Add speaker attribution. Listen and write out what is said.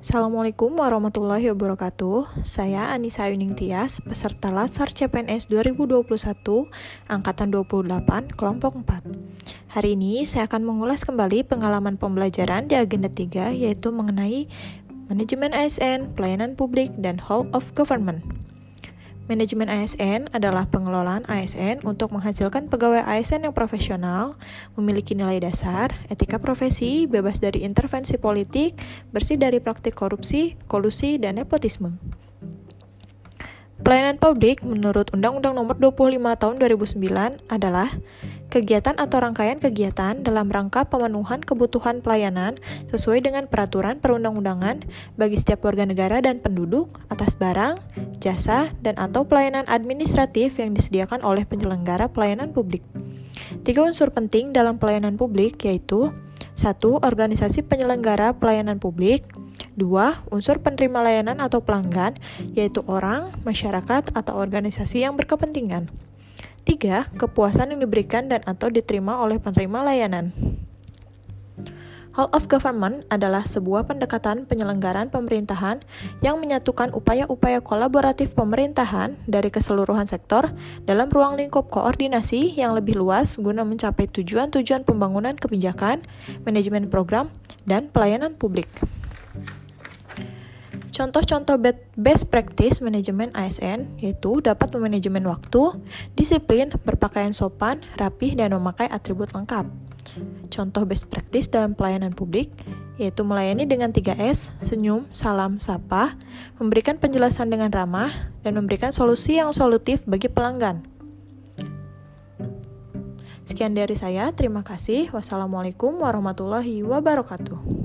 Speaker 1: Assalamualaikum warahmatullahi wabarakatuh. Saya Anissa Yuning Tias, peserta Latsar CPNS 2021 angkatan 28 kelompok 4. Hari ini saya akan mengulas kembali pengalaman pembelajaran di agenda 3 yaitu mengenai manajemen ASN, pelayanan publik dan whole of government. Manajemen ASN adalah pengelolaan ASN untuk menghasilkan pegawai ASN yang profesional, memiliki nilai dasar, etika profesi, bebas dari intervensi politik, bersih dari praktik korupsi, kolusi, dan nepotisme. Pelayanan publik menurut Undang-Undang Nomor 25 Tahun 2009 adalah kegiatan atau rangkaian kegiatan dalam rangka pemenuhan kebutuhan pelayanan sesuai dengan peraturan perundang-undangan bagi setiap warga negara dan penduduk atas barang, jasa, dan atau pelayanan administratif yang disediakan oleh penyelenggara pelayanan publik. Tiga unsur penting dalam pelayanan publik yaitu satu, organisasi penyelenggara pelayanan publik, Dua, unsur penerima layanan atau pelanggan, yaitu orang, masyarakat, atau organisasi yang berkepentingan. Tiga, kepuasan yang diberikan dan atau diterima oleh penerima layanan. Whole of Government adalah sebuah pendekatan penyelenggaraan pemerintahan yang menyatukan upaya-upaya kolaboratif pemerintahan dari keseluruhan sektor dalam ruang lingkup koordinasi yang lebih luas guna mencapai tujuan-tujuan pembangunan kebijakan, manajemen program, dan pelayanan publik. Contoh-contoh best practice manajemen ASN yaitu dapat memanajemen waktu, disiplin, berpakaian sopan, rapih, dan memakai atribut lengkap. Contoh best practice dalam pelayanan publik yaitu melayani dengan 3S, senyum, salam, sapa, memberikan penjelasan dengan ramah, dan memberikan solusi yang solutif bagi pelanggan. Sekian dari saya, terima kasih. Wassalamualaikum warahmatullahi wabarakatuh.